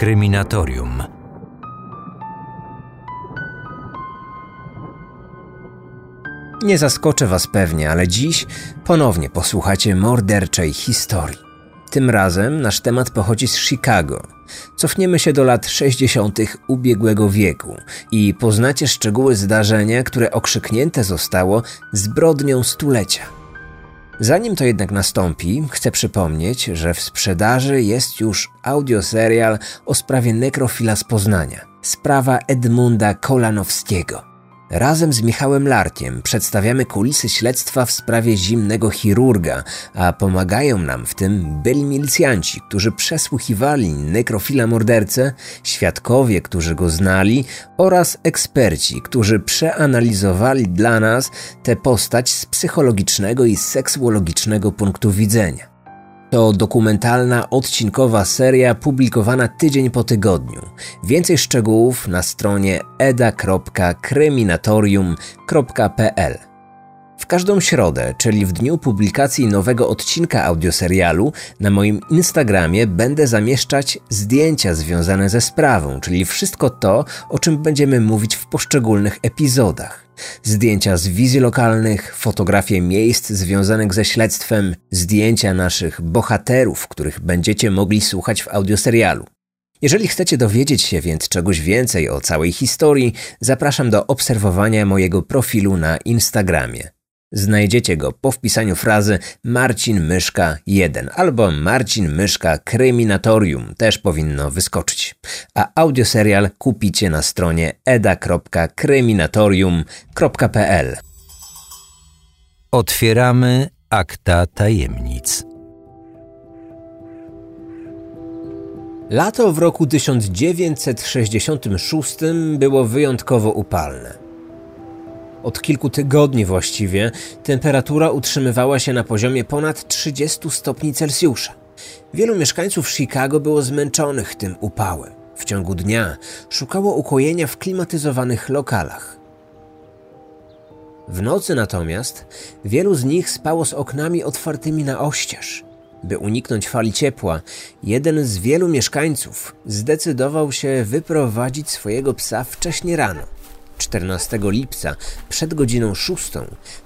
Kryminatorium. Nie zaskoczę Was pewnie, ale dziś ponownie posłuchacie morderczej historii. Tym razem nasz temat pochodzi z Chicago. Cofniemy się do lat 60. ubiegłego wieku i poznacie szczegóły zdarzenia, które okrzyknięte zostało zbrodnią stulecia. Zanim to jednak nastąpi, chcę przypomnieć, że w sprzedaży jest już audioserial o sprawie nekrofila z Poznania. Sprawa Edmunda Kolanowskiego. Razem z Michałem Larkiem przedstawiamy kulisy śledztwa w sprawie zimnego chirurga, a pomagają nam w tym byli milicjanci, którzy przesłuchiwali nekrofila mordercę, świadkowie, którzy go znali oraz eksperci, którzy przeanalizowali dla nas tę postać z psychologicznego i seksuologicznego punktu widzenia. To dokumentalna, odcinkowa seria publikowana tydzień po tygodniu. Więcej szczegółów na stronie eda.kryminatorium.pl. W każdą środę, czyli w dniu publikacji nowego odcinka audioserialu, na moim Instagramie będę zamieszczać zdjęcia związane ze sprawą, czyli wszystko to, o czym będziemy mówić w poszczególnych epizodach. Zdjęcia z wizji lokalnych, fotografie miejsc związanych ze śledztwem, zdjęcia naszych bohaterów, których będziecie mogli słuchać w audioserialu. Jeżeli chcecie dowiedzieć się więc czegoś więcej o całej historii, zapraszam do obserwowania mojego profilu na Instagramie. Znajdziecie go po wpisaniu frazy Marcin Myszka 1 albo Marcin Myszka Kryminatorium też powinno wyskoczyć. A audioserial kupicie na stronie eda.kryminatorium.pl. Otwieramy akta tajemnic. Lato w roku 1966 było wyjątkowo upalne. Od kilku tygodni właściwie temperatura utrzymywała się na poziomie ponad 30 stopni Celsjusza. Wielu mieszkańców Chicago było zmęczonych tym upałem. W ciągu dnia szukało ukojenia w klimatyzowanych lokalach. W nocy natomiast wielu z nich spało z oknami otwartymi na oścież. By uniknąć fali ciepła, jeden z wielu mieszkańców zdecydował się wyprowadzić swojego psa wcześnie rano. 14 lipca, przed godziną 6,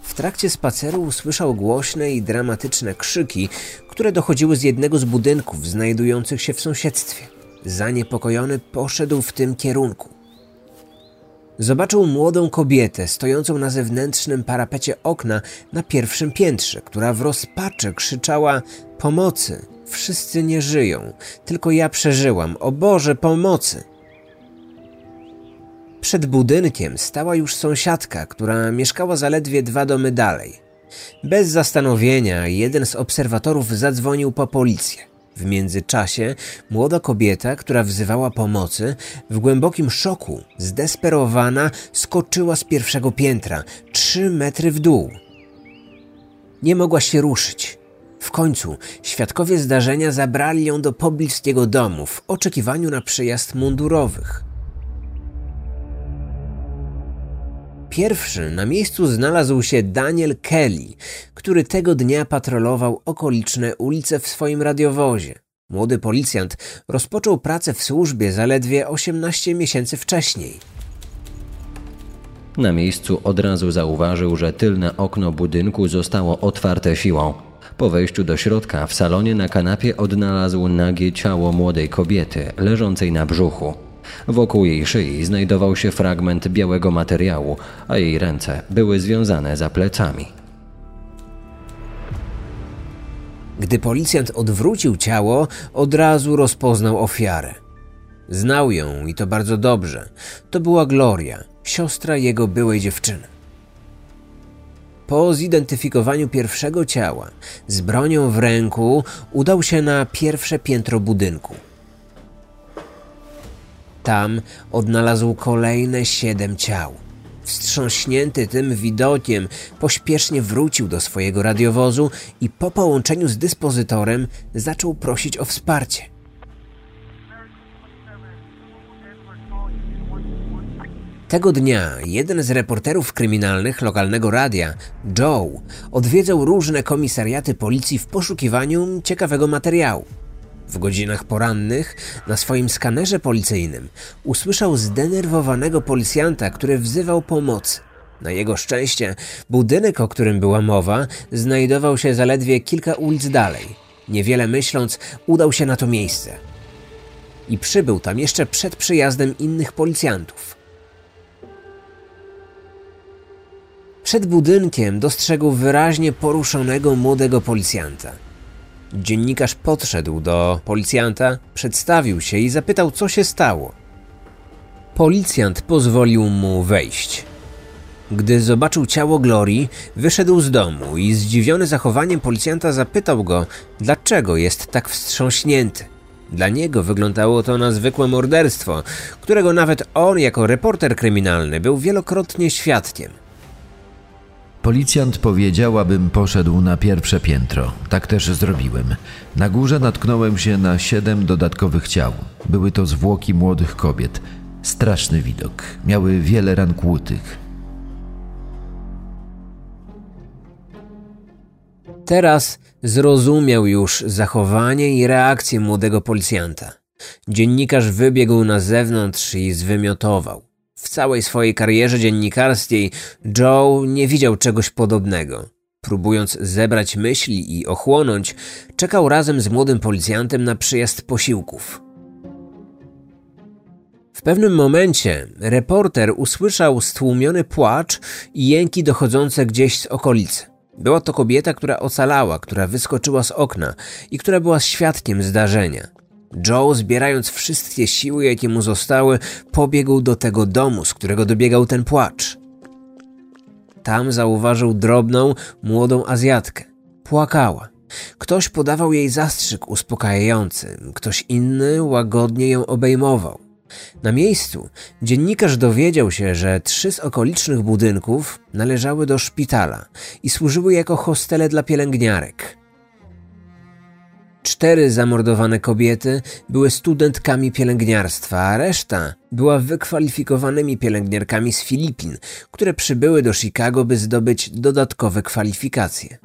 w trakcie spaceru usłyszał głośne i dramatyczne krzyki, które dochodziły z jednego z budynków znajdujących się w sąsiedztwie. Zaniepokojony poszedł w tym kierunku. Zobaczył młodą kobietę stojącą na zewnętrznym parapecie okna na pierwszym piętrze, która w rozpaczy krzyczała: Pomocy! Wszyscy nie żyją, tylko ja przeżyłam. O Boże, pomocy! Przed budynkiem stała już sąsiadka, która mieszkała zaledwie dwa domy dalej. Bez zastanowienia jeden z obserwatorów zadzwonił po policję. W międzyczasie młoda kobieta, która wzywała pomocy, w głębokim szoku, zdesperowana, skoczyła z pierwszego piętra, trzy metry w dół. Nie mogła się ruszyć. W końcu świadkowie zdarzenia zabrali ją do pobliskiego domu w oczekiwaniu na przyjazd mundurowych. Pierwszy na miejscu znalazł się Daniel Kelly, który tego dnia patrolował okoliczne ulice w swoim radiowozie. Młody policjant rozpoczął pracę w służbie zaledwie 18 miesięcy wcześniej. Na miejscu od razu zauważył, że tylne okno budynku zostało otwarte siłą. Po wejściu do środka w salonie na kanapie odnalazł nagie ciało młodej kobiety leżącej na brzuchu. Wokół jej szyi znajdował się fragment białego materiału, a jej ręce były związane za plecami. Gdy policjant odwrócił ciało, od razu rozpoznał ofiarę. Znał ją i to bardzo dobrze. To była Gloria, siostra jego byłej dziewczyny. Po zidentyfikowaniu pierwszego ciała, z bronią w ręku, udał się na pierwsze piętro budynku. Tam odnalazł kolejne siedem ciał. Wstrząśnięty tym widokiem, pośpiesznie wrócił do swojego radiowozu i po połączeniu z dyspozytorem zaczął prosić o wsparcie. Tego dnia jeden z reporterów kryminalnych lokalnego radia, Joe, odwiedzał różne komisariaty policji w poszukiwaniu ciekawego materiału. W godzinach porannych na swoim skanerze policyjnym usłyszał zdenerwowanego policjanta, który wzywał pomocy. Na jego szczęście budynek, o którym była mowa, znajdował się zaledwie kilka ulic dalej. Niewiele myśląc, udał się na to miejsce. I przybył tam jeszcze przed przyjazdem innych policjantów. Przed budynkiem dostrzegł wyraźnie poruszonego młodego policjanta. Dziennikarz podszedł do policjanta, przedstawił się i zapytał, co się stało. Policjant pozwolił mu wejść. Gdy zobaczył ciało Glorii, wyszedł z domu i zdziwiony zachowaniem policjanta zapytał go, dlaczego jest tak wstrząśnięty. Dla niego wyglądało to na zwykłe morderstwo, którego nawet on, jako reporter kryminalny, był wielokrotnie świadkiem. Policjant powiedział, abym poszedł na pierwsze piętro. Tak też zrobiłem. Na górze natknąłem się na siedem dodatkowych ciał. Były to zwłoki młodych kobiet. Straszny widok. Miały wiele ran kłutych. Teraz zrozumiał już zachowanie i reakcję młodego policjanta. Dziennikarz wybiegł na zewnątrz i zwymiotował. W całej swojej karierze dziennikarskiej Joe nie widział czegoś podobnego. Próbując zebrać myśli i ochłonąć, czekał razem z młodym policjantem na przyjazd posiłków. W pewnym momencie reporter usłyszał stłumiony płacz i jęki dochodzące gdzieś z okolicy. Była to kobieta, która ocalała, która wyskoczyła z okna i która była świadkiem zdarzenia. Joe, zbierając wszystkie siły, jakie mu zostały, pobiegł do tego domu, z którego dobiegał ten płacz. Tam zauważył drobną, młodą Azjatkę. Płakała. Ktoś podawał jej zastrzyk uspokajający, ktoś inny łagodnie ją obejmował. Na miejscu dziennikarz dowiedział się, że trzy z okolicznych budynków należały do szpitala i służyły jako hostele dla pielęgniarek. Cztery zamordowane kobiety były studentkami pielęgniarstwa, a reszta była wykwalifikowanymi pielęgniarkami z Filipin, które przybyły do Chicago, by zdobyć dodatkowe kwalifikacje.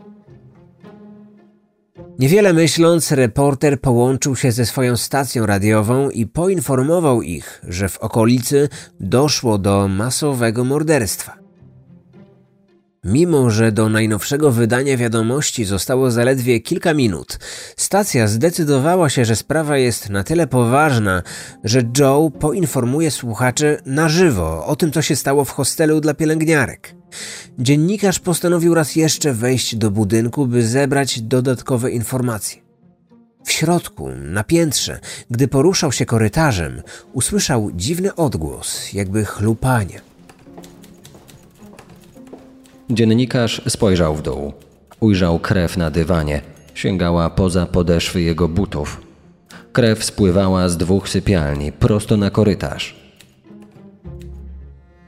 Niewiele myśląc, reporter połączył się ze swoją stacją radiową i poinformował ich, że w okolicy doszło do masowego morderstwa. Mimo, że do najnowszego wydania wiadomości zostało zaledwie kilka minut, stacja zdecydowała się, że sprawa jest na tyle poważna, że Joe poinformuje słuchaczy na żywo o tym, co się stało w hostelu dla pielęgniarek. Dziennikarz postanowił raz jeszcze wejść do budynku, by zebrać dodatkowe informacje. W środku, na piętrze, gdy poruszał się korytarzem, usłyszał dziwny odgłos, jakby chlupanie. Dziennikarz spojrzał w dół. Ujrzał krew na dywanie. Sięgała poza podeszwy jego butów. Krew spływała z dwóch sypialni prosto na korytarz.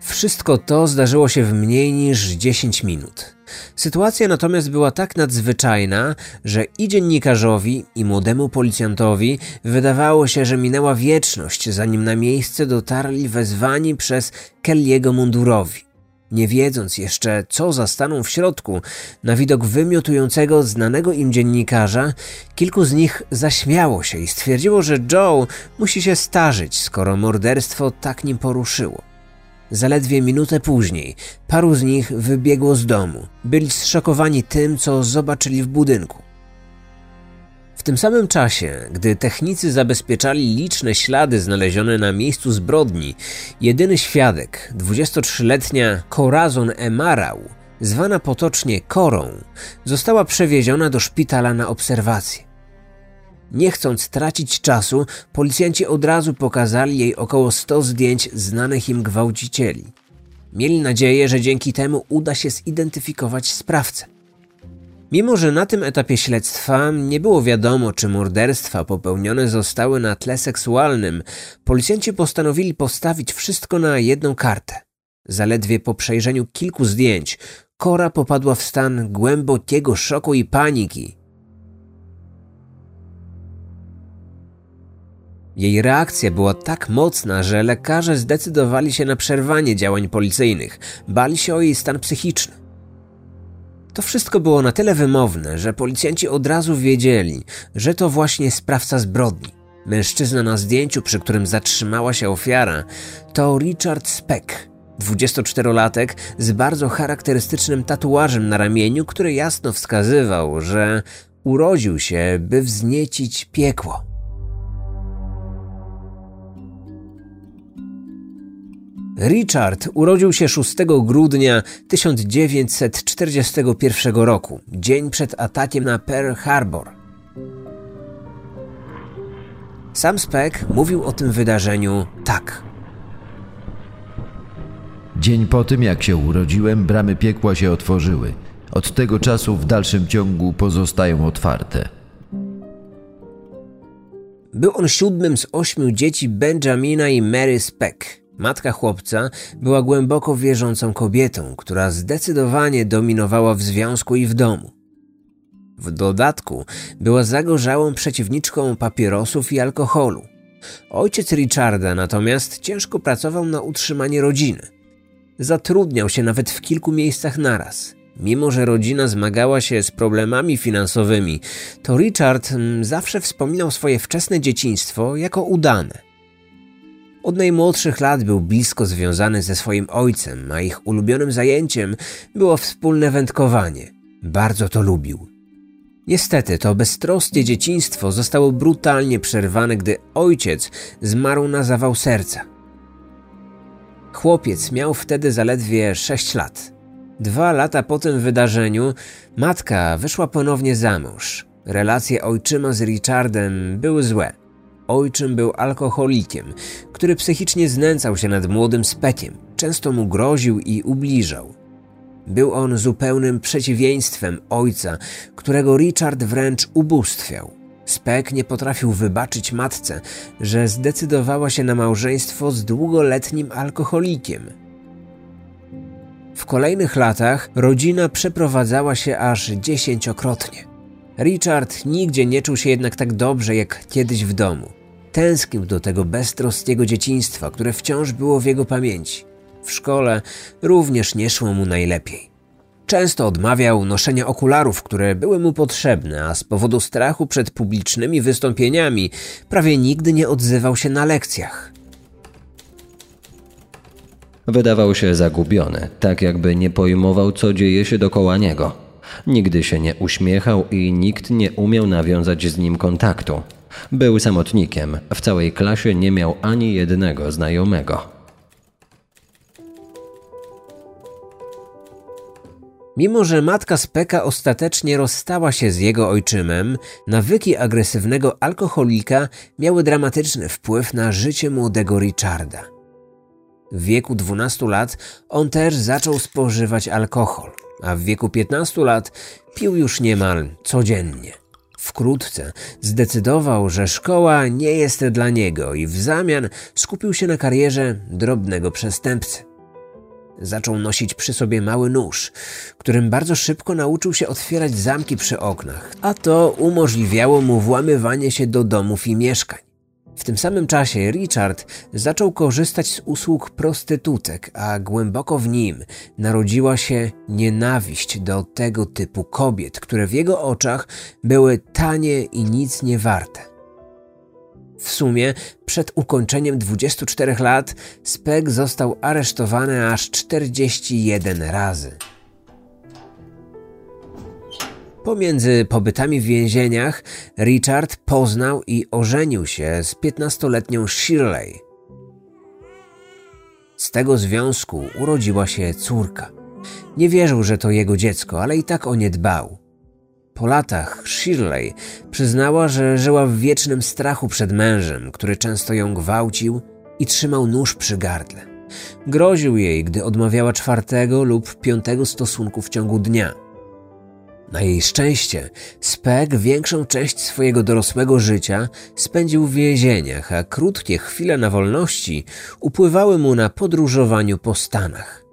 Wszystko to zdarzyło się w mniej niż 10 minut. Sytuacja natomiast była tak nadzwyczajna, że i dziennikarzowi, i młodemu policjantowi wydawało się, że minęła wieczność, zanim na miejsce dotarli wezwani przez Kelly'ego mundurowi. Nie wiedząc jeszcze, co zastaną w środku, na widok wymiotującego, znanego im dziennikarza, kilku z nich zaśmiało się i stwierdziło, że Joe musi się starzyć, skoro morderstwo tak nim poruszyło. Zaledwie minutę później paru z nich wybiegło z domu. Byli zszokowani tym, co zobaczyli w budynku. W tym samym czasie, gdy technicy zabezpieczali liczne ślady znalezione na miejscu zbrodni, jedyny świadek, 23-letnia Corazon Emarał, zwana potocznie Korą, została przewieziona do szpitala na obserwację. Nie chcąc tracić czasu, policjanci od razu pokazali jej około 100 zdjęć znanych im gwałcicieli. Mieli nadzieję, że dzięki temu uda się zidentyfikować sprawcę. Mimo, że na tym etapie śledztwa nie było wiadomo, czy morderstwa popełnione zostały na tle seksualnym, policjanci postanowili postawić wszystko na jedną kartę. Zaledwie po przejrzeniu kilku zdjęć, Kora popadła w stan głębokiego szoku i paniki. Jej reakcja była tak mocna, że lekarze zdecydowali się na przerwanie działań policyjnych. Bali się o jej stan psychiczny. To wszystko było na tyle wymowne, że policjanci od razu wiedzieli, że to właśnie sprawca zbrodni. Mężczyzna na zdjęciu, przy którym zatrzymała się ofiara, to Richard Speck, 24-latek z bardzo charakterystycznym tatuażem na ramieniu, który jasno wskazywał, że urodził się, by wzniecić piekło. Richard urodził się 6 grudnia 1941 roku, dzień przed atakiem na Pearl Harbor. Sam Speck mówił o tym wydarzeniu tak. Dzień po tym, jak się urodziłem, bramy piekła się otworzyły. Od tego czasu w dalszym ciągu pozostają otwarte. Był on siódmym z ośmiu dzieci Benjamina i Mary Speck. Matka chłopca była głęboko wierzącą kobietą, która zdecydowanie dominowała w związku i w domu. W dodatku była zagorzałą przeciwniczką papierosów i alkoholu. Ojciec Richarda natomiast ciężko pracował na utrzymanie rodziny. Zatrudniał się nawet w kilku miejscach naraz. Mimo, że rodzina zmagała się z problemami finansowymi, to Richard mm, zawsze wspominał swoje wczesne dzieciństwo jako udane. Od najmłodszych lat był blisko związany ze swoim ojcem, a ich ulubionym zajęciem było wspólne wędkowanie. Bardzo to lubił. Niestety to beztroskie dzieciństwo zostało brutalnie przerwane, gdy ojciec zmarł na zawał serca. Chłopiec miał wtedy zaledwie 6 lat. Dwa lata po tym wydarzeniu matka wyszła ponownie za mąż. Relacje ojczyma z Richardem były złe. Ojczym był alkoholikiem, który psychicznie znęcał się nad młodym spekiem, często mu groził i ubliżał. Był on zupełnym przeciwieństwem ojca, którego Richard wręcz ubóstwiał. Spek nie potrafił wybaczyć matce, że zdecydowała się na małżeństwo z długoletnim alkoholikiem. W kolejnych latach rodzina przeprowadzała się aż dziesięciokrotnie. Richard nigdzie nie czuł się jednak tak dobrze jak kiedyś w domu. Tęsknił do tego beztroskiego dzieciństwa, które wciąż było w jego pamięci. W szkole również nie szło mu najlepiej. Często odmawiał noszenia okularów, które były mu potrzebne, a z powodu strachu przed publicznymi wystąpieniami prawie nigdy nie odzywał się na lekcjach. Wydawał się zagubiony, tak jakby nie pojmował, co dzieje się dokoła niego. Nigdy się nie uśmiechał i nikt nie umiał nawiązać z nim kontaktu. Był samotnikiem, w całej klasie nie miał ani jednego znajomego. Mimo, że matka Speka ostatecznie rozstała się z jego ojczymem, nawyki agresywnego alkoholika miały dramatyczny wpływ na życie młodego Richarda. W wieku 12 lat on też zaczął spożywać alkohol, a w wieku 15 lat pił już niemal codziennie. Wkrótce zdecydował, że szkoła nie jest dla niego i w zamian skupił się na karierze drobnego przestępcy. Zaczął nosić przy sobie mały nóż, którym bardzo szybko nauczył się otwierać zamki przy oknach, a to umożliwiało mu włamywanie się do domów i mieszkań. W tym samym czasie Richard zaczął korzystać z usług prostytutek, a głęboko w nim narodziła się nienawiść do tego typu kobiet, które w jego oczach były tanie i nic nie warte. W sumie przed ukończeniem 24 lat Speck został aresztowany aż 41 razy. Pomiędzy pobytami w więzieniach Richard poznał i ożenił się z 15-letnią Shirley. Z tego związku urodziła się córka. Nie wierzył, że to jego dziecko, ale i tak o nie dbał. Po latach Shirley przyznała, że żyła w wiecznym strachu przed mężem, który często ją gwałcił i trzymał nóż przy gardle. Groził jej, gdy odmawiała czwartego lub piątego stosunku w ciągu dnia. Na jej szczęście, Speck większą część swojego dorosłego życia spędził w więzieniach, a krótkie chwile na wolności upływały mu na podróżowaniu po Stanach.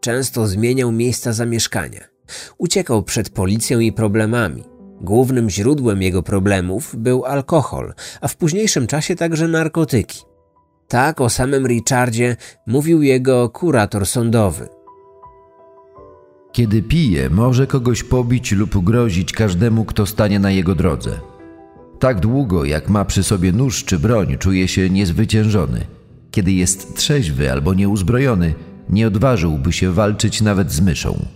Często zmieniał miejsca zamieszkania. Uciekał przed policją i problemami. Głównym źródłem jego problemów był alkohol, a w późniejszym czasie także narkotyki. Tak o samym Richardzie mówił jego kurator sądowy – Kiedy pije, może kogoś pobić lub grozić każdemu, kto stanie na jego drodze. Tak długo, jak ma przy sobie nóż czy broń, czuje się niezwyciężony. Kiedy jest trzeźwy albo nieuzbrojony, nie odważyłby się walczyć nawet z myszą.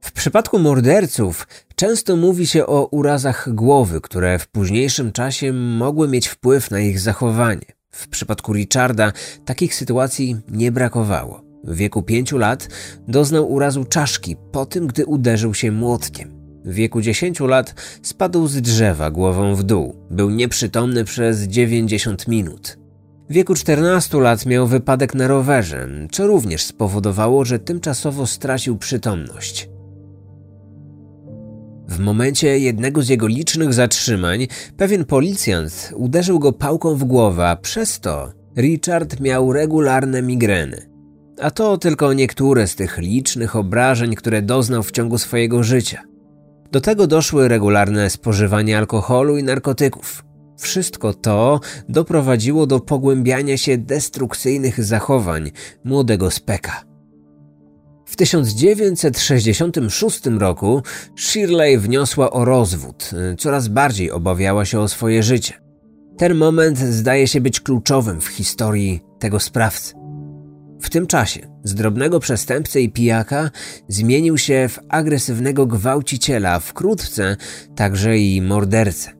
W przypadku morderców często mówi się o urazach głowy, które w późniejszym czasie mogły mieć wpływ na ich zachowanie. W przypadku Richarda takich sytuacji nie brakowało. W wieku pięciu lat doznał urazu czaszki po tym, gdy uderzył się młotkiem. W wieku 10 lat spadł z drzewa głową w dół. Był nieprzytomny przez 90 minut. W wieku 14 lat miał wypadek na rowerze, co również spowodowało, że tymczasowo stracił przytomność. W momencie jednego z jego licznych zatrzymań pewien policjant uderzył go pałką w głowę, a przez to Richard miał regularne migreny. A to tylko niektóre z tych licznych obrażeń, które doznał w ciągu swojego życia. Do tego doszły regularne spożywanie alkoholu i narkotyków. Wszystko to doprowadziło do pogłębiania się destrukcyjnych zachowań młodego Speka. W 1966 roku Shirley wniosła o rozwód, coraz bardziej obawiała się o swoje życie. Ten moment zdaje się być kluczowym w historii tego sprawcy. W tym czasie z drobnego przestępcy i pijaka zmienił się w agresywnego gwałciciela, wkrótce także i mordercę.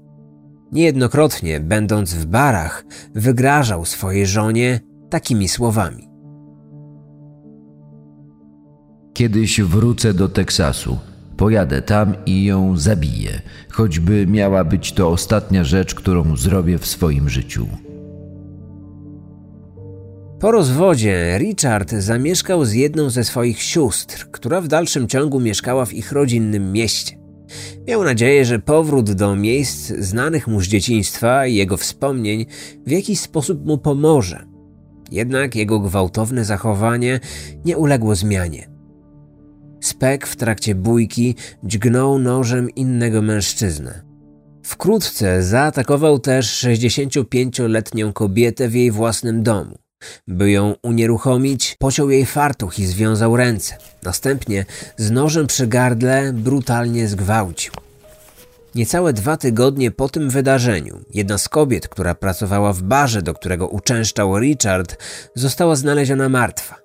Niejednokrotnie, będąc w barach, wygrażał swojej żonie takimi słowami. Kiedyś wrócę do Teksasu. Pojadę tam i ją zabiję, choćby miała być to ostatnia rzecz, którą zrobię w swoim życiu. Po rozwodzie Richard zamieszkał z jedną ze swoich sióstr, która w dalszym ciągu mieszkała w ich rodzinnym mieście. Miał nadzieję, że powrót do miejsc znanych mu z dzieciństwa i jego wspomnień w jakiś sposób mu pomoże. Jednak jego gwałtowne zachowanie nie uległo zmianie. Spek w trakcie bójki dźgnął nożem innego mężczyznę. Wkrótce zaatakował też 65-letnią kobietę w jej własnym domu. By ją unieruchomić, pociął jej fartuch i związał ręce. Następnie z nożem przy gardle brutalnie zgwałcił. Niecałe dwa tygodnie po tym wydarzeniu, jedna z kobiet, która pracowała w barze, do którego uczęszczał Richard, została znaleziona martwa.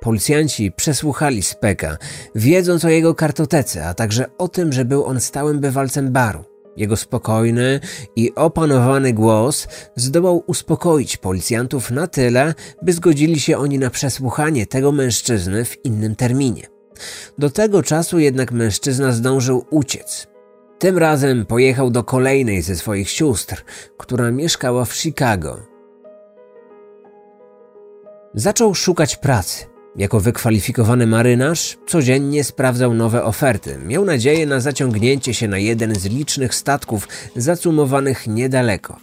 Policjanci przesłuchali Speka, wiedząc o jego kartotece, a także o tym, że był on stałym bywalcem baru. Jego spokojny i opanowany głos zdołał uspokoić policjantów na tyle, by zgodzili się oni na przesłuchanie tego mężczyzny w innym terminie. Do tego czasu jednak mężczyzna zdążył uciec. Tym razem pojechał do kolejnej ze swoich sióstr, która mieszkała w Chicago. Zaczął szukać pracy. Jako wykwalifikowany marynarz codziennie sprawdzał nowe oferty. Miał nadzieję na zaciągnięcie się na jeden z licznych statków zacumowanych niedaleko.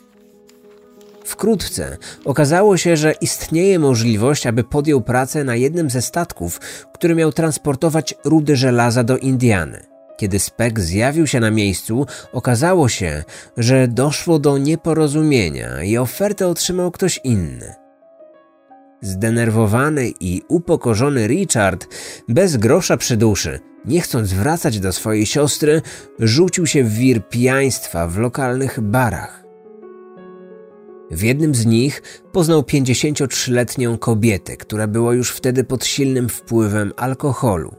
Wkrótce okazało się, że istnieje możliwość, aby podjął pracę na jednym ze statków, który miał transportować rudy żelaza do Indiany. Kiedy Spek zjawił się na miejscu, okazało się, że doszło do nieporozumienia i ofertę otrzymał ktoś inny. Zdenerwowany i upokorzony Richard, bez grosza przy duszy, nie chcąc wracać do swojej siostry, rzucił się w wir pijaństwa w lokalnych barach. W jednym z nich poznał 53-letnią kobietę, która była już wtedy pod silnym wpływem alkoholu.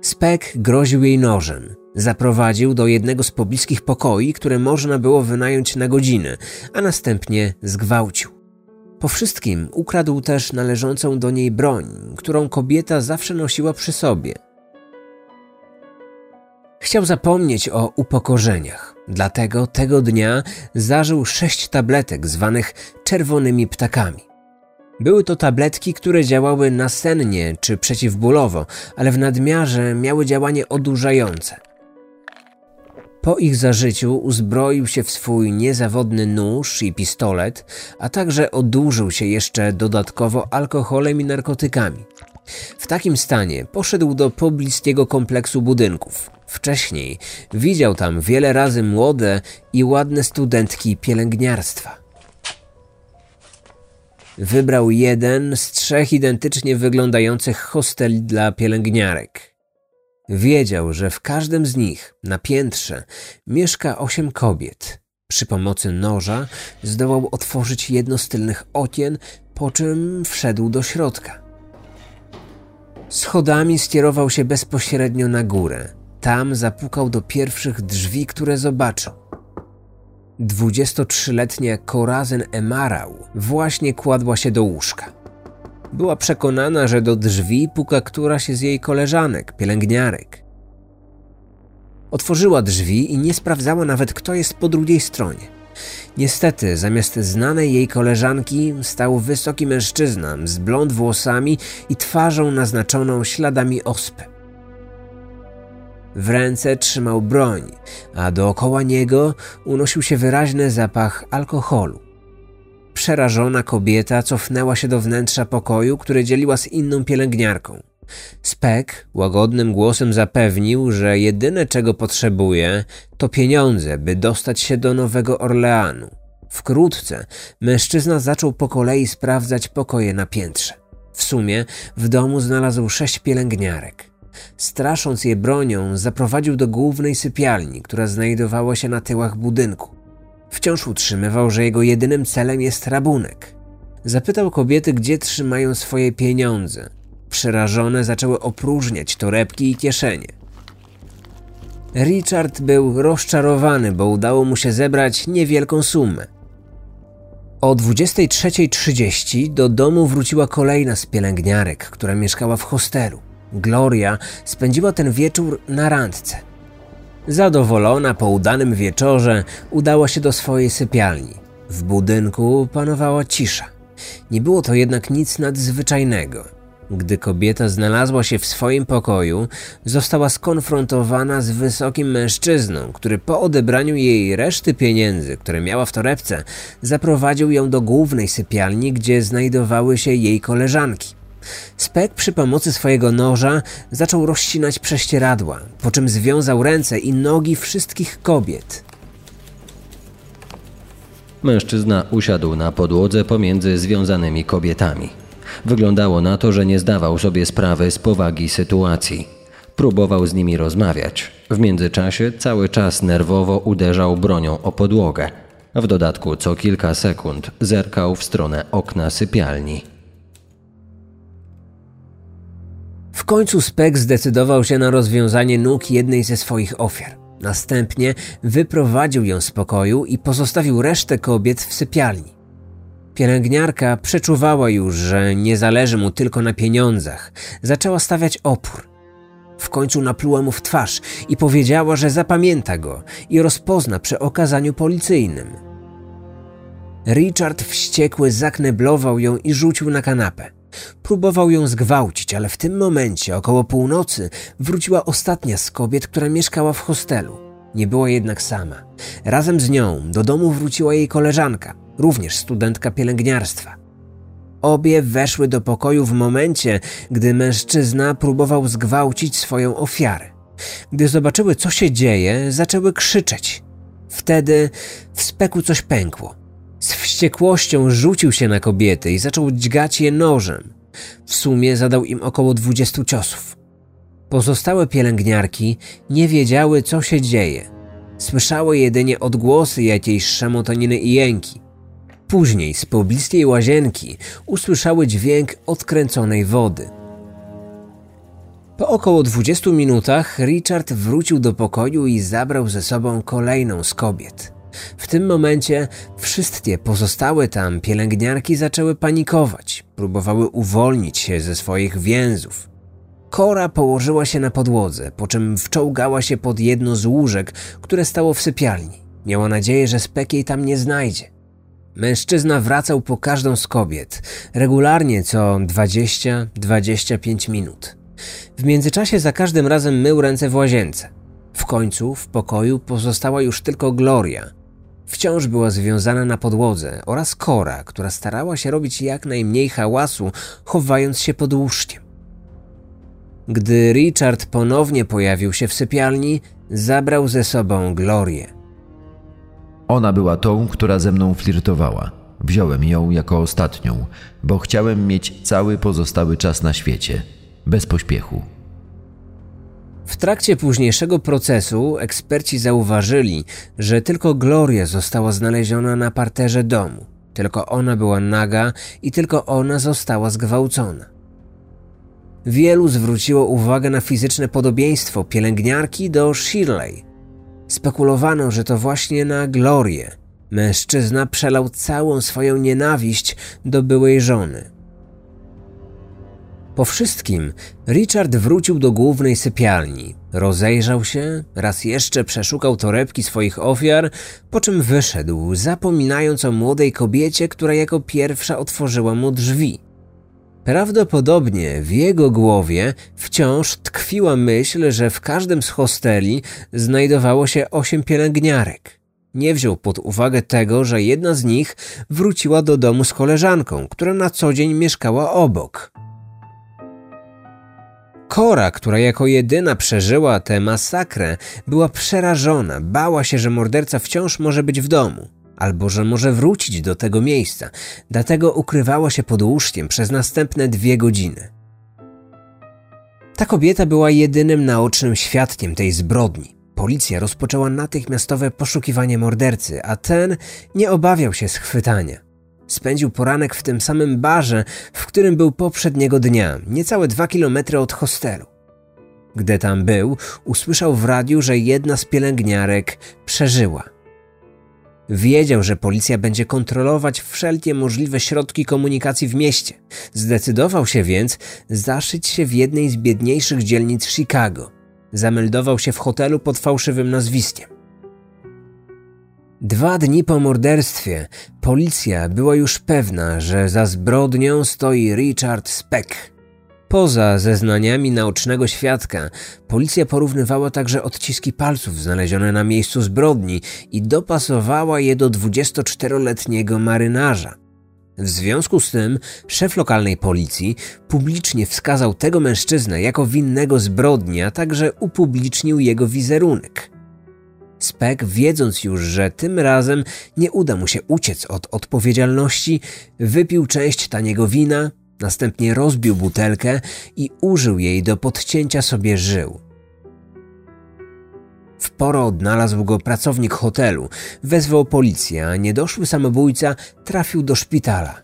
Spek groził jej nożem. Zaprowadził do jednego z pobliskich pokoi, które można było wynająć na godzinę, a następnie zgwałcił. Po wszystkim ukradł też należącą do niej broń, którą kobieta zawsze nosiła przy sobie. Chciał zapomnieć o upokorzeniach, dlatego tego dnia zażył sześć tabletek zwanych czerwonymi ptakami. Były to tabletki, które działały nasennie czy przeciwbólowo, ale w nadmiarze miały działanie odurzające. Po ich zażyciu uzbroił się w swój niezawodny nóż i pistolet, a także odurzył się jeszcze dodatkowo alkoholem i narkotykami. W takim stanie poszedł do pobliskiego kompleksu budynków. Wcześniej widział tam wiele razy młode i ładne studentki pielęgniarstwa. wybrał jeden z trzech identycznie wyglądających hosteli dla pielęgniarek. Wiedział, że w każdym z nich, na piętrze, mieszka osiem kobiet. Przy pomocy noża zdołał otworzyć jedno z tylnych okien, po czym wszedł do środka. Schodami skierował się bezpośrednio na górę. Tam zapukał do pierwszych drzwi, które zobaczył. 23-letnia Korazen Emarał właśnie kładła się do łóżka. Była przekonana, że do drzwi puka któraś z jej koleżanek, pielęgniarek. Otworzyła drzwi i nie sprawdzała nawet, kto jest po drugiej stronie. Niestety, zamiast znanej jej koleżanki stał wysoki mężczyzna z blond włosami i twarzą naznaczoną śladami ospy. W ręce trzymał broń, a dookoła niego unosił się wyraźny zapach alkoholu. Przerażona kobieta cofnęła się do wnętrza pokoju, które dzieliła z inną pielęgniarką. Spek łagodnym głosem zapewnił, że jedyne czego potrzebuje to pieniądze, by dostać się do Nowego Orleanu. Wkrótce mężczyzna zaczął po kolei sprawdzać pokoje na piętrze. W sumie w domu znalazł sześć pielęgniarek. Strasząc je bronią, zaprowadził do głównej sypialni, która znajdowała się na tyłach budynku. Wciąż utrzymywał, że jego jedynym celem jest rabunek. Zapytał kobiety, gdzie trzymają swoje pieniądze. Przerażone zaczęły opróżniać torebki i kieszenie. Richard był rozczarowany, bo udało mu się zebrać niewielką sumę. O 23.30 do domu wróciła kolejna z pielęgniarek, która mieszkała w hostelu. Gloria spędziła ten wieczór na randce. Zadowolona po udanym wieczorze, udała się do swojej sypialni. W budynku panowała cisza. Nie było to jednak nic nadzwyczajnego. Gdy kobieta znalazła się w swoim pokoju, została skonfrontowana z wysokim mężczyzną, który po odebraniu jej reszty pieniędzy, które miała w torebce, zaprowadził ją do głównej sypialni, gdzie znajdowały się jej koleżanki. Spek przy pomocy swojego noża zaczął rozcinać prześcieradła, po czym związał ręce i nogi wszystkich kobiet. Mężczyzna usiadł na podłodze pomiędzy związanymi kobietami. Wyglądało na to, że nie zdawał sobie sprawy z powagi sytuacji. Próbował z nimi rozmawiać. W międzyczasie cały czas nerwowo uderzał bronią o podłogę. W dodatku co kilka sekund zerkał w stronę okna sypialni. W końcu Spek zdecydował się na rozwiązanie nóg jednej ze swoich ofiar. Następnie wyprowadził ją z pokoju i pozostawił resztę kobiet w sypialni. Pielęgniarka przeczuwała już, że nie zależy mu tylko na pieniądzach. Zaczęła stawiać opór. W końcu napluła mu w twarz i powiedziała, że zapamięta go i rozpozna przy okazaniu policyjnym. Richard wściekły zakneblował ją i rzucił na kanapę. Próbował ją zgwałcić, ale w tym momencie, około północy, wróciła ostatnia z kobiet, która mieszkała w hostelu. Nie była jednak sama. Razem z nią do domu wróciła jej koleżanka, również studentka pielęgniarstwa. Obie weszły do pokoju w momencie, gdy mężczyzna próbował zgwałcić swoją ofiarę. Gdy zobaczyły, co się dzieje, zaczęły krzyczeć. Wtedy w speku coś pękło. Z wściekłością rzucił się na kobiety i zaczął dźgać je nożem. W sumie zadał im około dwudziestu ciosów. Pozostałe pielęgniarki nie wiedziały, co się dzieje. Słyszały jedynie odgłosy jakiejś szamotaniny i jęki. Później z pobliskiej łazienki usłyszały dźwięk odkręconej wody. Po około 20 minutach Richard wrócił do pokoju i zabrał ze sobą kolejną z kobiet. W tym momencie wszystkie pozostałe tam pielęgniarki zaczęły panikować, próbowały uwolnić się ze swoich więzów. Kora położyła się na podłodze, po czym wczołgała się pod jedno z łóżek, które stało w sypialni. Miała nadzieję, że Spek jej tam nie znajdzie. Mężczyzna wracał po każdą z kobiet, regularnie co 20-25 minut. W międzyczasie za każdym razem mył ręce w łazience. W końcu w pokoju pozostała już tylko Gloria, Wciąż była związana na podłodze oraz Kora, która starała się robić jak najmniej hałasu, chowając się pod łóżkiem. Gdy Richard ponownie pojawił się w sypialni, zabrał ze sobą Glorię. Ona była tą, która ze mną flirtowała. Wziąłem ją jako ostatnią, bo chciałem mieć cały pozostały czas na świecie, bez pośpiechu. W trakcie późniejszego procesu eksperci zauważyli, że tylko Gloria została znaleziona na parterze domu. Tylko ona była naga i tylko ona została zgwałcona. Wielu zwróciło uwagę na fizyczne podobieństwo pielęgniarki do Shirley. Spekulowano, że to właśnie na Glorię mężczyzna przelał całą swoją nienawiść do byłej żony. Po wszystkim Richard wrócił do głównej sypialni, rozejrzał się, raz jeszcze przeszukał torebki swoich ofiar, po czym wyszedł, zapominając o młodej kobiecie, która jako pierwsza otworzyła mu drzwi. Prawdopodobnie w jego głowie wciąż tkwiła myśl, że w każdym z hosteli znajdowało się osiem pielęgniarek. Nie wziął pod uwagę tego, że jedna z nich wróciła do domu z koleżanką, która na co dzień mieszkała obok. Kora, która jako jedyna przeżyła tę masakrę, była przerażona, bała się, że morderca wciąż może być w domu, albo że może wrócić do tego miejsca, dlatego ukrywała się pod łóżkiem przez następne dwie godziny. Ta kobieta była jedynym naocznym świadkiem tej zbrodni. Policja rozpoczęła natychmiastowe poszukiwanie mordercy, a ten nie obawiał się schwytania. Spędził poranek w tym samym barze, w którym był poprzedniego dnia, niecałe dwa kilometry od hostelu. Gdy tam był, usłyszał w radiu, że jedna z pielęgniarek przeżyła. Wiedział, że policja będzie kontrolować wszelkie możliwe środki komunikacji w mieście. Zdecydował się więc zaszyć się w jednej z biedniejszych dzielnic Chicago. Zameldował się w hotelu pod fałszywym nazwiskiem. Dwa dni po morderstwie policja była już pewna, że za zbrodnią stoi Richard Speck. Poza zeznaniami naocznego świadka, policja porównywała także odciski palców znalezione na miejscu zbrodni i dopasowała je do 24-letniego marynarza. W związku z tym szef lokalnej policji publicznie wskazał tego mężczyznę jako winnego zbrodni, a także upublicznił jego wizerunek. Spek, wiedząc już, że tym razem nie uda mu się uciec od odpowiedzialności, wypił część taniego wina, następnie rozbił butelkę i użył jej do podcięcia sobie żył. W porę odnalazł go pracownik hotelu, wezwał policję, a niedoszły samobójca trafił do szpitala.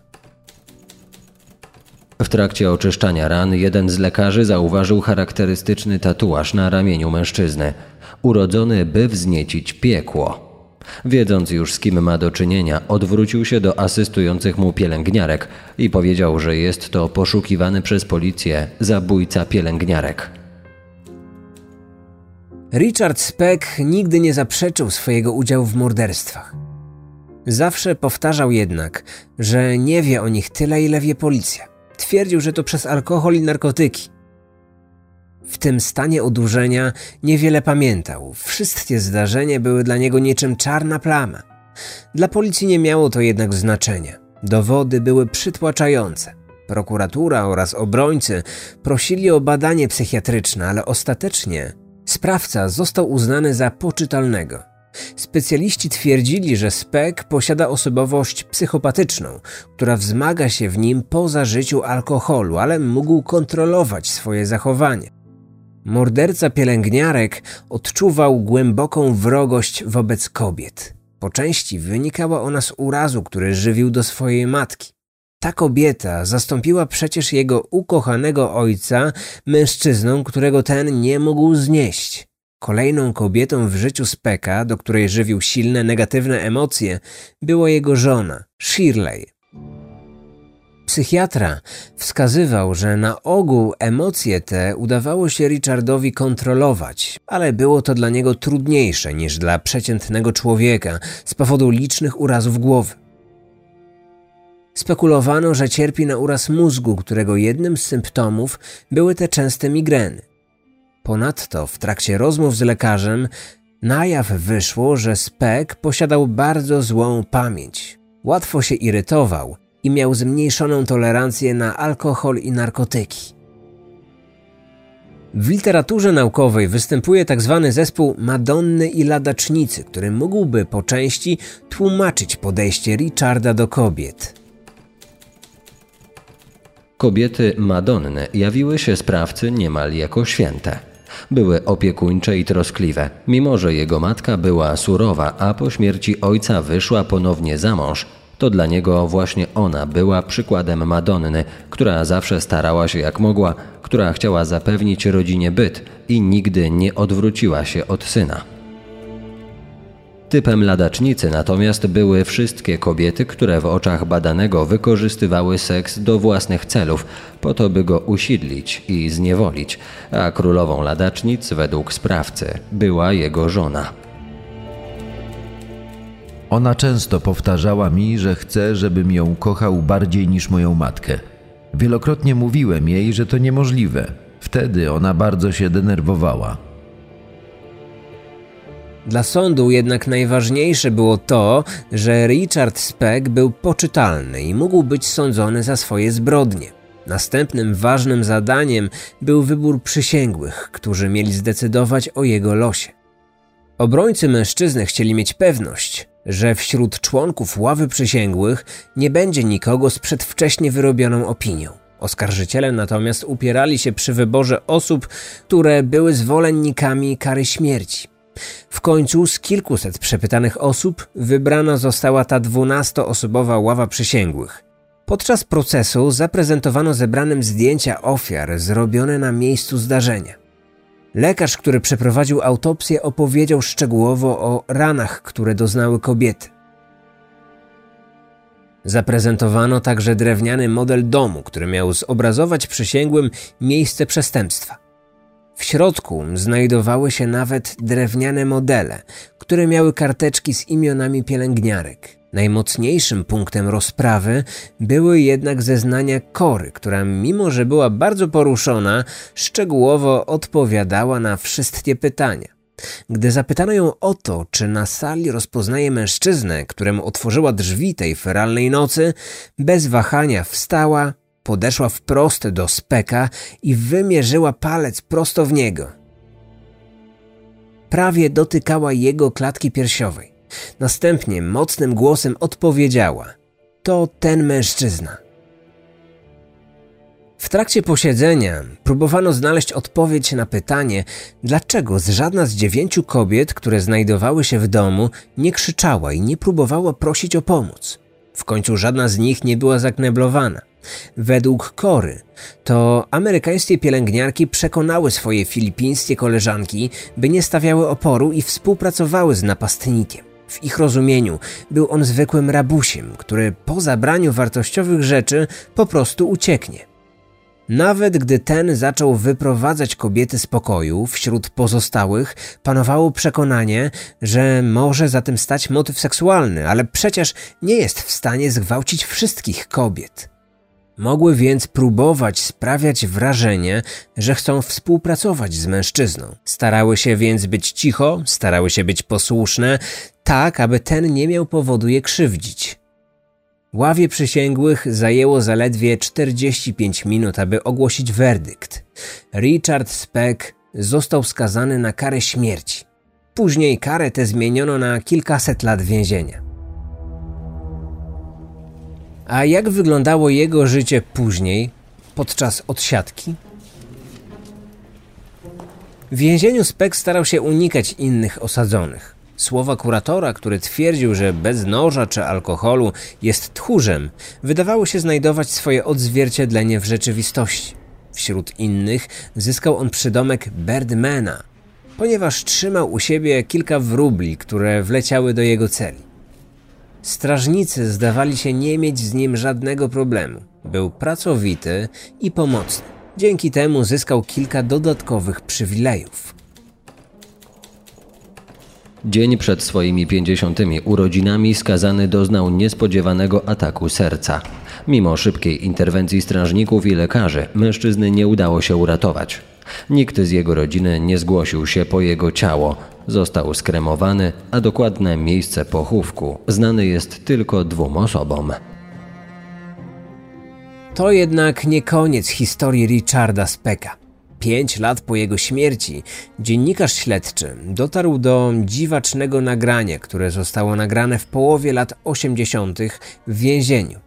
W trakcie oczyszczania ran jeden z lekarzy zauważył charakterystyczny tatuaż na ramieniu mężczyzny – urodzony, by wzniecić piekło. Wiedząc już z kim ma do czynienia, odwrócił się do asystujących mu pielęgniarek i powiedział, że jest to poszukiwany przez policję zabójca pielęgniarek. Richard Speck nigdy nie zaprzeczył swojego udziału w morderstwach. Zawsze powtarzał jednak, że nie wie o nich tyle, ile wie policja. Twierdził, że to przez alkohol i narkotyki. W tym stanie odurzenia niewiele pamiętał. Wszystkie zdarzenia były dla niego niczym czarna plama. Dla policji nie miało to jednak znaczenia. Dowody były przytłaczające. Prokuratura oraz obrońcy prosili o badanie psychiatryczne, ale ostatecznie sprawca został uznany za poczytalnego. Specjaliści twierdzili, że Speck posiada osobowość psychopatyczną, która wzmaga się w nim po zażyciu alkoholu, ale mógł kontrolować swoje zachowanie. Morderca pielęgniarek odczuwał głęboką wrogość wobec kobiet. Po części wynikała ona z urazu, który żywił do swojej matki. Ta kobieta zastąpiła przecież jego ukochanego ojca mężczyzną, którego ten nie mógł znieść. Kolejną kobietą w życiu Speka, do której żywił silne negatywne emocje, była jego żona, Shirley. Psychiatra wskazywał, że na ogół emocje te udawało się Richardowi kontrolować, ale było to dla niego trudniejsze niż dla przeciętnego człowieka z powodu licznych urazów głowy. Spekulowano, że cierpi na uraz mózgu, którego jednym z symptomów były te częste migreny. Ponadto w trakcie rozmów z lekarzem na jaw wyszło, że Speck posiadał bardzo złą pamięć. Łatwo się irytował i miał zmniejszoną tolerancję na alkohol i narkotyki. W literaturze naukowej występuje tzw. Tak zespół Madonny i Ladacznicy, który mógłby po części tłumaczyć podejście Richarda do kobiet. Kobiety Madonny jawiły się sprawcy niemal jako święte. Były opiekuńcze i troskliwe, mimo że jego matka była surowa, a po śmierci ojca wyszła ponownie za mąż. To dla niego właśnie ona była przykładem Madonny, która zawsze starała się jak mogła, która chciała zapewnić rodzinie byt i nigdy nie odwróciła się od syna. Typem ladacznicy natomiast były wszystkie kobiety, które w oczach badanego wykorzystywały seks do własnych celów, po to by go usidlić i zniewolić, a królową ladacznic według sprawcy była jego żona. Ona często powtarzała mi, że chce, żebym ją kochał bardziej niż moją matkę. Wielokrotnie mówiłem jej, że to niemożliwe. Wtedy ona bardzo się denerwowała. Dla sądu jednak najważniejsze było to, że Richard Speck był poczytalny i mógł być sądzony za swoje zbrodnie. Następnym ważnym zadaniem był wybór przysięgłych, którzy mieli zdecydować o jego losie. Obrońcy mężczyzny chcieli mieć pewność, że wśród członków ławy przysięgłych nie będzie nikogo z przedwcześnie wyrobioną opinią. Oskarżyciele natomiast upierali się przy wyborze osób, które były zwolennikami kary śmierci. W końcu z kilkuset przepytanych osób wybrana została ta dwunastoosobowa ława przysięgłych. Podczas procesu zaprezentowano zebranym zdjęcia ofiar zrobione na miejscu zdarzenia. Lekarz, który przeprowadził autopsję, opowiedział szczegółowo o ranach, które doznały kobiety. Zaprezentowano także drewniany model domu, który miał zobrazować przysięgłym miejsce przestępstwa. W środku znajdowały się nawet drewniane modele, które miały karteczki z imionami pielęgniarek. Najmocniejszym punktem rozprawy były jednak zeznania Kory, która mimo że była bardzo poruszona, szczegółowo odpowiadała na wszystkie pytania. Gdy zapytano ją o to, czy na sali rozpoznaje mężczyznę, któremu otworzyła drzwi tej feralnej nocy, bez wahania wstała, podeszła wprost do speka i wymierzyła palec prosto w niego. Prawie dotykała jego klatki piersiowej. Następnie mocnym głosem odpowiedziała: To ten mężczyzna. W trakcie posiedzenia próbowano znaleźć odpowiedź na pytanie, dlaczego z żadna z dziewięciu kobiet, które znajdowały się w domu, nie krzyczała i nie próbowała prosić o pomoc. W końcu żadna z nich nie była zakneblowana. Według Kory, to amerykańskie pielęgniarki przekonały swoje filipińskie koleżanki, by nie stawiały oporu i współpracowały z napastnikiem. W ich rozumieniu był on zwykłym rabusiem, który po zabraniu wartościowych rzeczy po prostu ucieknie. Nawet gdy ten zaczął wyprowadzać kobiety z pokoju, wśród pozostałych panowało przekonanie, że może za tym stać motyw seksualny, ale przecież nie jest w stanie zgwałcić wszystkich kobiet. Mogły więc próbować sprawiać wrażenie, że chcą współpracować z mężczyzną. Starały się więc być cicho, starały się być posłuszne, tak aby ten nie miał powodu je krzywdzić. Ławie przysięgłych zajęło zaledwie 45 minut, aby ogłosić werdykt. Richard Speck został skazany na karę śmierci. Później karę tę zmieniono na kilkaset lat więzienia. A jak wyglądało jego życie później, podczas odsiadki? W więzieniu Speck starał się unikać innych osadzonych. Słowa kuratora, który twierdził, że bez noża czy alkoholu jest tchórzem, wydawały się znajdować swoje odzwierciedlenie w rzeczywistości. Wśród innych zyskał on przydomek Birdmana, ponieważ trzymał u siebie kilka wróbli, które wleciały do jego celi. Strażnicy zdawali się nie mieć z nim żadnego problemu. Był pracowity i pomocny. Dzięki temu zyskał kilka dodatkowych przywilejów. Dzień przed swoimi pięćdziesiątymi urodzinami skazany doznał niespodziewanego ataku serca. Mimo szybkiej interwencji strażników i lekarzy, mężczyzny nie udało się uratować. Nikt z jego rodziny nie zgłosił się po jego ciało. Został skremowany, a dokładne miejsce pochówku znane jest tylko dwóm osobom. To jednak nie koniec historii Richarda Specka. Pięć lat po jego śmierci dziennikarz śledczy dotarł do dziwacznego nagrania, które zostało nagrane w połowie lat 80. w więzieniu.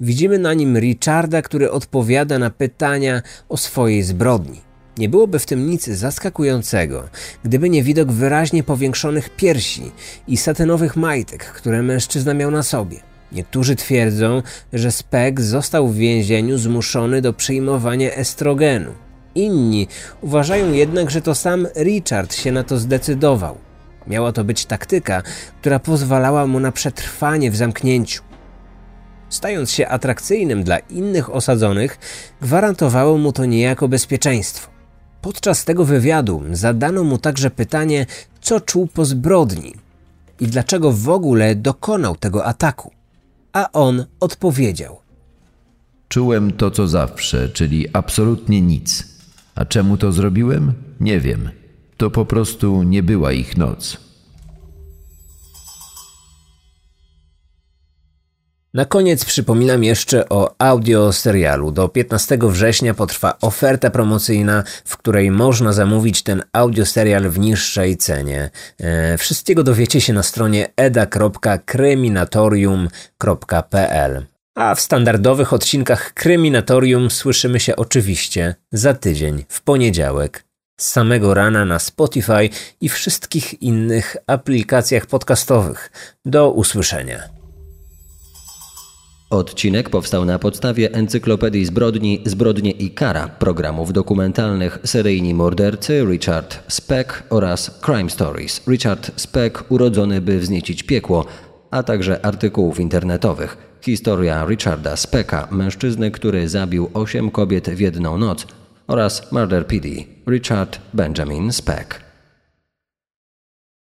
Widzimy na nim Richarda, który odpowiada na pytania o swojej zbrodni. Nie byłoby w tym nic zaskakującego, gdyby nie widok wyraźnie powiększonych piersi i satynowych majtek, które mężczyzna miał na sobie. Niektórzy twierdzą, że Speck został w więzieniu zmuszony do przyjmowania estrogenu. Inni uważają jednak, że to sam Richard się na to zdecydował. Miała to być taktyka, która pozwalała mu na przetrwanie w zamknięciu. Stając się atrakcyjnym dla innych osadzonych, gwarantowało mu to niejako bezpieczeństwo. Podczas tego wywiadu zadano mu także pytanie, co czuł po zbrodni i dlaczego w ogóle dokonał tego ataku. A on odpowiedział: Czułem to, co zawsze, czyli absolutnie nic. A czemu to zrobiłem? Nie wiem. To po prostu nie była ich noc. Na koniec przypominam jeszcze o audio serialu. Do 15 września potrwa oferta promocyjna, w której można zamówić ten audio serial w niższej cenie. E, wszystkiego dowiecie się na stronie eda.kryminatorium.pl. A w standardowych odcinkach Kryminatorium słyszymy się oczywiście za tydzień, w poniedziałek, samego rana na Spotify i wszystkich innych aplikacjach podcastowych. Do usłyszenia. Odcinek powstał na podstawie Encyklopedii Zbrodni, Zbrodnie i Kara, programów dokumentalnych Seryjni Mordercy Richard Speck oraz Crime Stories. Richard Speck urodzony by wzniecić piekło, a także artykułów internetowych. Historia Richarda Specka, mężczyzny, który zabił osiem kobiet w jedną noc oraz Murder PD Richard Benjamin Speck.